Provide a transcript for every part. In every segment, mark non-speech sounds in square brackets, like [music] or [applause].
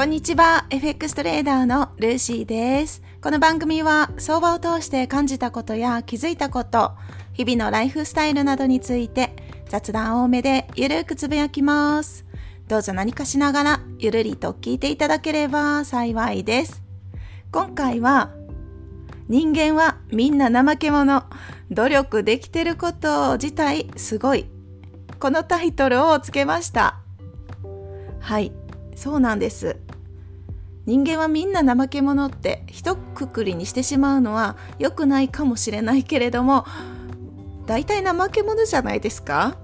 こんにちは。FX トレーダーのルーシーです。この番組は相場を通して感じたことや気づいたこと日々のライフスタイルなどについて雑談多めでゆるくつぶやきます。どうぞ何かしながらゆるりと聞いていただければ幸いです。今回は人間はみんな怠け者努力できてること自体すごいこのタイトルをつけました。はいそうなんです。人間はみんな怠け者って一括りにしてしまうのは良くないかもしれないけれども大体怠け者じゃないですか？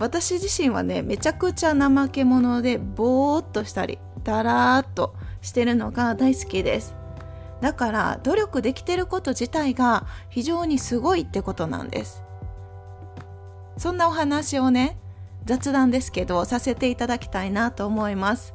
私自身はねめちゃくちゃ怠け者でぼーっとしたりだらーっとしてるのが大好きです。だから努力できてること自体が非常にすごいってことなんです。そんなお話をね雑談ですけどさせていただきたいなと思います。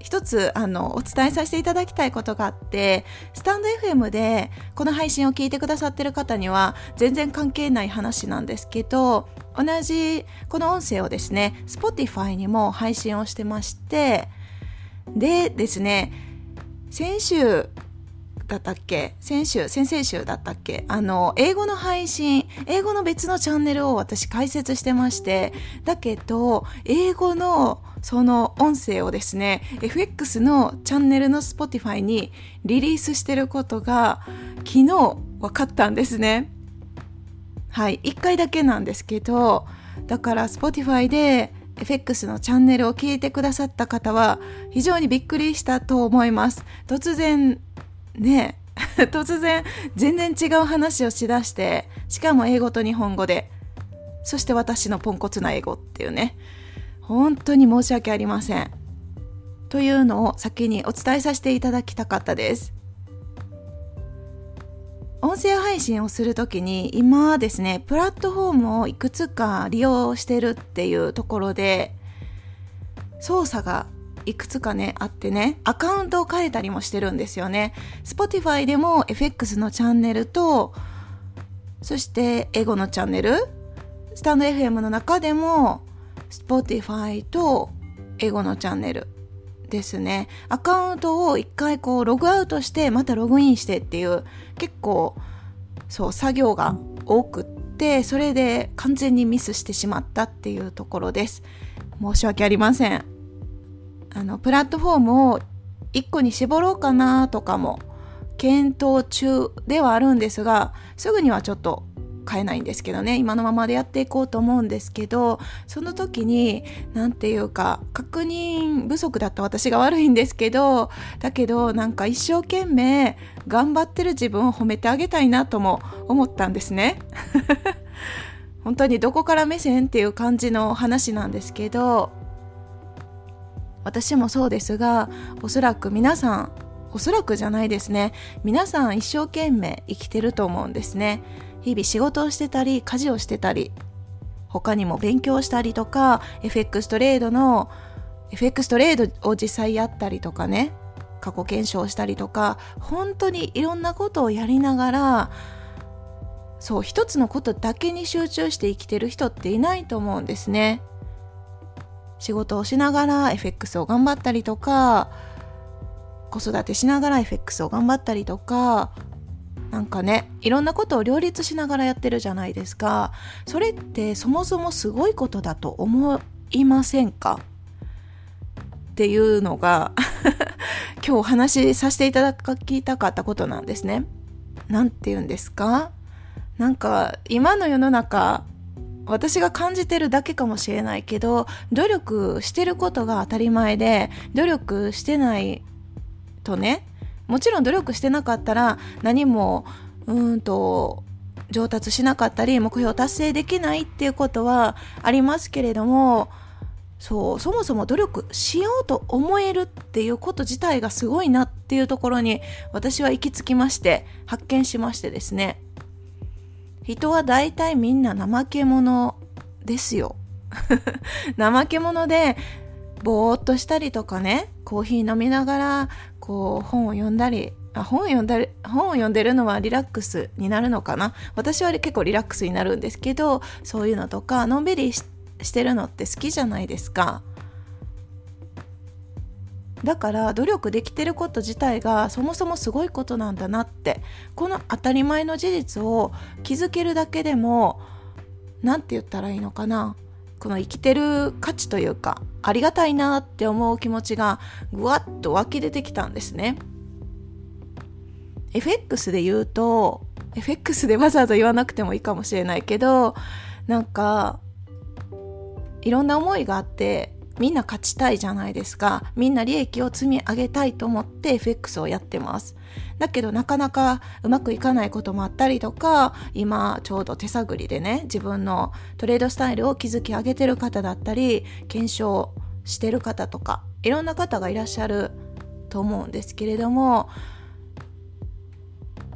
一つあのお伝えさせていただきたいことがあってスタンド FM でこの配信を聞いてくださってる方には全然関係ない話なんですけど同じこの音声をですね Spotify にも配信をしてましてでですね先週だったっけ？先週先々週だったっけ？あの英語の配信英語の別のチャンネルを私解説してましてだけど英語のその音声をですね FX のチャンネルの Spotify にリリースしてることが昨日分かったんですね。はい1回だけなんですけどだから Spotify で FX のチャンネルを聞いてくださった方は非常にびっくりしたと思います。突然ね。[laughs] 突然全然違う話をしだしてしかも英語と日本語で。そして私のポンコツな英語っていうね。本当に申し訳ありません。というのを先にお伝えさせていただきたかったです。音声配信をするときに今ですねプラットフォームをいくつか利用してるっていうところで操作がいくつかね、あってね、アカウントを変えたりもしてるんですよね。Spotify でも FX のチャンネルと、そして英語のチャンネル、スタンド FM の中でも Spotify と英語のチャンネルですね。アカウントを一回こうログアウトしてまたログインしてっていう結構そう作業が多くってそれで完全にミスしてしまったっていうところです。申し訳ありません。あのプラットフォームを1個に絞ろうかなとかも検討中ではあるんですがすぐにはちょっと変えないんですけどね。今のままでやっていこうと思うんですけどその時に何て言うか確認不足だった私が悪いんですけどだけどなんか一生懸命頑張ってる自分を褒めてあげたいなとも思ったんですね。[laughs] 本当にどこから目線っていう感じの話なんですけど私もそうですがおそらく皆さんおそらくじゃないですね。皆さん一生懸命生きてると思うんですね。日々仕事をしてたり家事をしてたり他にも勉強したりとか FX トレードの FX トレードを実際やったりとかね過去検証したりとか本当にいろんなことをやりながらそう一つのことだけに集中して生きてる人っていないと思うんですね。仕事をしながら FX を頑張ったりとか子育てしながら FX を頑張ったりとかなんかねいろんなことを両立しながらやってるじゃないですか。それってそもそもすごいことだと思いませんか？っていうのが [laughs] 今日お話しさせていただきたかったことなんですね。なんて言うんですか？なんか今の世の中私が感じてるだけかもしれないけど努力してることが当たり前で努力してないとねもちろん努力してなかったら何もうんと上達しなかったり目標達成できないっていうことはありますけれどもそうそもそも努力しようと思えるっていうこと自体がすごいなっていうところに私は行き着きまして発見しましてですね。人は大体みんな怠け者ですよ。[laughs] 怠け者で、ぼーっとしたりとかね、コーヒー飲みながら、こう、本を読んだり、あ本を読んだり、本を読んでるのはリラックスになるのかな私は結構リラックスになるんですけど、そういうのとか、のんびりしてるのって好きじゃないですか。だから努力できてること自体がそもそもすごいことなんだなってこの当たり前の事実を気づけるだけでも何て言ったらいいのかなこの生きてる価値というかありがたいなって思う気持ちがぐわっと湧き出てきたんですね。FX で言うと FX でわざわざ言わなくてもいいかもしれないけどなんかいろんな思いがあってみんな勝ちたいじゃないですか。みんな利益を積み上げたいと思って FX をやってます。だけどなかなかうまくいかないこともあったりとか今ちょうど手探りでね自分のトレードスタイルを築き上げてる方だったり検証してる方とかいろんな方がいらっしゃると思うんですけれども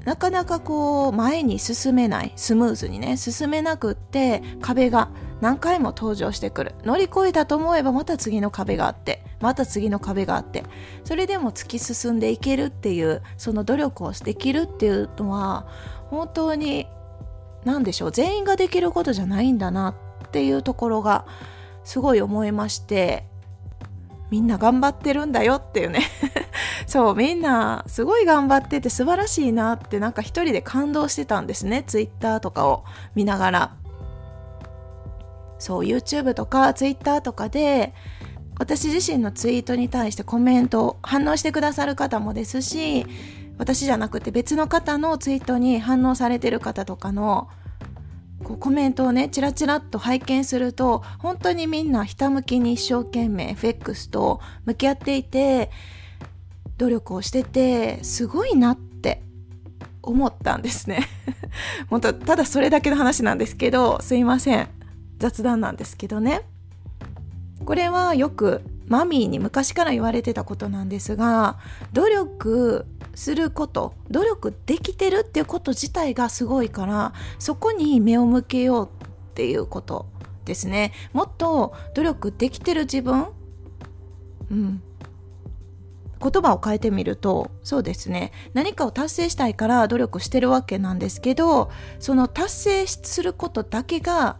なかなかこう前に進めないスムーズにね進めなくって壁が何回も登場してくる。乗り越えたと思えばまた次の壁があってまた次の壁があってそれでも突き進んでいけるっていうその努力をできるっていうのは本当に何でしょう全員ができることじゃないんだなっていうところがすごい思いましてみんな頑張ってるんだよっていうね。そうみんなすごい頑張ってて素晴らしいなってなんか一人で感動してたんですねツイッターとかを見ながら。そう YouTube とか Twitter とかで私自身のツイートに対してコメント反応してくださる方もですし私じゃなくて別の方のツイートに反応されてる方とかのこうコメントをねチラチラっと拝見すると本当にみんなひたむきに一生懸命 FX と向き合っていて努力をしててすごいなって思ったんですね。[laughs] 本当ただそれだけの話なんですけどすいません。雑談なんですけどね。これはよくマミーに昔から言われてたことなんですが努力すること努力できてるっていうこと自体がすごいからそこに目を向けようっていうことですね。もっと努力できてる自分うん。言葉を変えてみるとそうですね。何かを達成したいから努力してるわけなんですけどその達成することだけが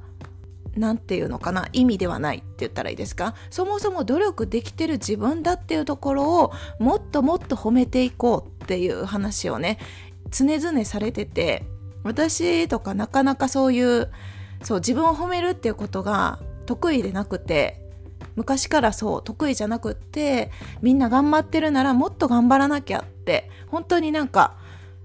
何て言うのかな意味ではないって言ったらいいですか？そもそも努力できてる自分だっていうところをもっともっと褒めていこうっていう話をね常々されてて私とかなかなかそういうそう自分を褒めるっていうことが得意でなくて昔からそう得意じゃなくってみんな頑張ってるならもっと頑張らなきゃって本当になんか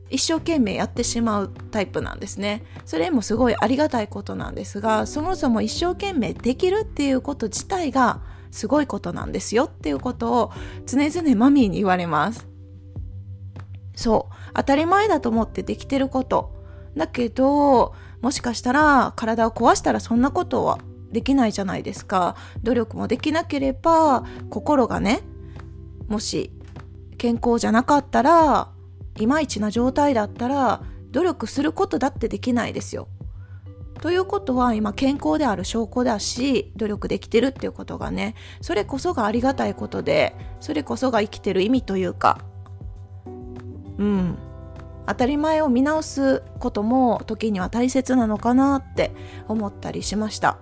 一生懸命やってしまうタイプなんですね。それもすごいありがたいことなんですがそもそも一生懸命できるっていうこと自体がすごいことなんですよっていうことを常々マミーに言われます。そう。当たり前だと思ってできてること。だけどもしかしたら体を壊したらそんなことはできないじゃないですか努力もできなければ心がねもし健康じゃなかったらいまいちな状態だったら努力することだってできないですよ。ということは今健康である証拠だし努力できてるっていうことがねそれこそがありがたいことでそれこそが生きてる意味というかうん当たり前を見直すことも時には大切なのかなって思ったりしました。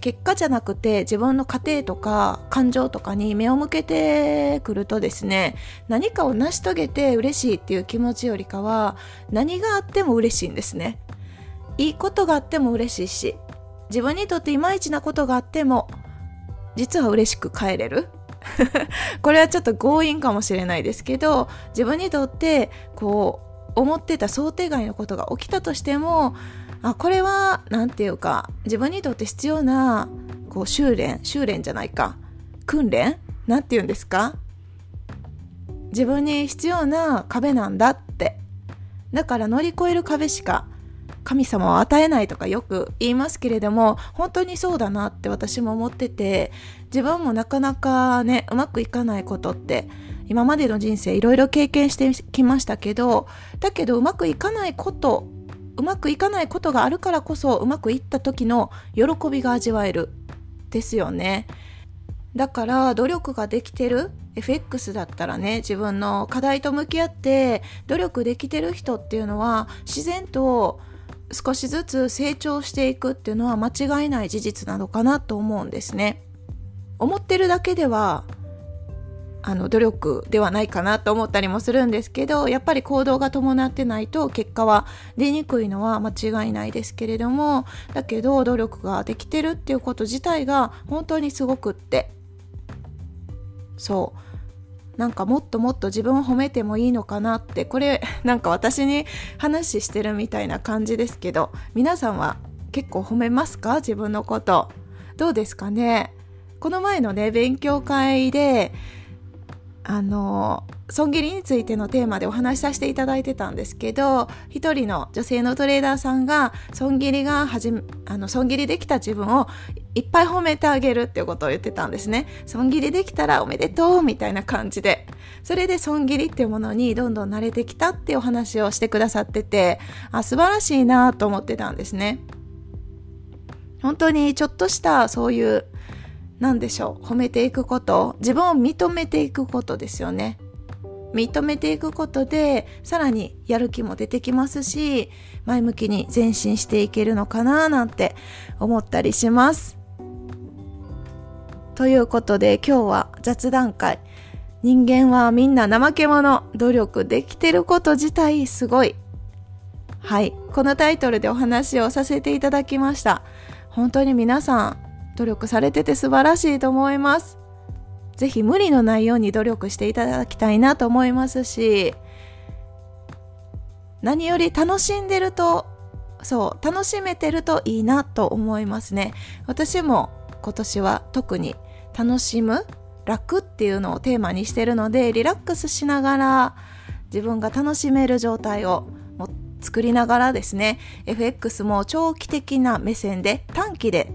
結果じゃなくて自分の家庭とか感情とかに目を向けてくるとですね何かを成し遂げて嬉しいっていう気持ちよりかは何があっても嬉しいんですね。いいことがあっても嬉しいし自分にとっていまいちなことがあっても実は嬉しく帰れる。[laughs] これはちょっと強引かもしれないですけど自分にとってこう思ってた想定外のことが起きたとしてもあこれは何て言うか自分にとって必要なこう修練修練じゃないか。訓練？何て言うんですか？自分に必要な壁なんだって。だから乗り越える壁しか神様を与えないとかよく言いますけれども本当にそうだなって私も思ってて自分もなかなかねうまくいかないことって今までの人生いろいろ経験してきましたけどだけどうまくいかないことうまくいかないことがあるからこそうまくいった時の喜びが味わえる。ですよね。だから努力ができてる FX だったらね自分の課題と向き合って努力できてる人っていうのは自然と少しずつ成長していくっていうのは間違いない事実なのかなと思うんですね。思ってるだけではあの努力ではないかなと思ったりもするんですけどやっぱり行動が伴ってないと結果は出にくいのは間違いないですけれどもだけど努力ができてるっていうこと自体が本当にすごくって。そう。なんかもっともっと自分を褒めてもいいのかなって。これなんか私に話してるみたいな感じですけど皆さんは結構褒めますか？自分のこと。どうですかね？この前のね勉強会であの損切りについてのテーマでお話しさせていただいてたんですけど一人の女性のトレーダーさんが損切りがはじあの損切りできた自分をいっぱい褒めてあげるっていうことを言ってたんですね。損切りできたらおめでとうみたいな感じで。それで損切りっていうものにどんどん慣れてきたっていうお話をしてくださっててあ素晴らしいなと思ってたんですね。本当にちょっとしたそういう何でしょう。褒めていくこと。自分を認めていくことですよね。認めていくことでさらにやる気も出てきますし前向きに前進していけるのかななんて思ったりします。ということで今日は雑談会。人間はみんな怠け者。努力できてること自体すごい。はい。このタイトルでお話をさせていただきました。本当に皆さん努力されてて素晴らしいと思います。ぜひ無理のないように努力していただきたいなと思いますし、何より楽しんでると、そう、楽しめてるといいなと思いますね。私も今年は特に楽しむ、楽っていうのをテーマにしてるので、リラックスしながら自分が楽しめる状態を作りながらですね、FX も長期的な目線で短期で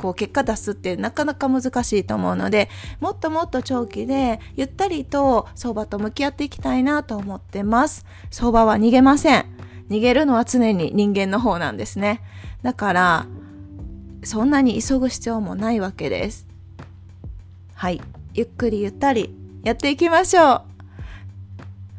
こう結果出すってなかなか難しいと思うのでもっともっと長期でゆったりと相場と向き合っていきたいなと思ってます。相場は逃げません。逃げるのは常に人間の方なんですね。だからそんなに急ぐ必要もないわけです。はい。ゆっくりゆったりやっていきましょう。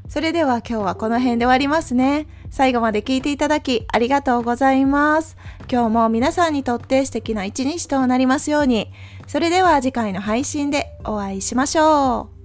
それでは今日はこの辺で終わりますね。最後まで聞いていただきありがとうございます。今日も皆さんにとって素敵な一日となりますように。それでは次回の配信でお会いしましょう。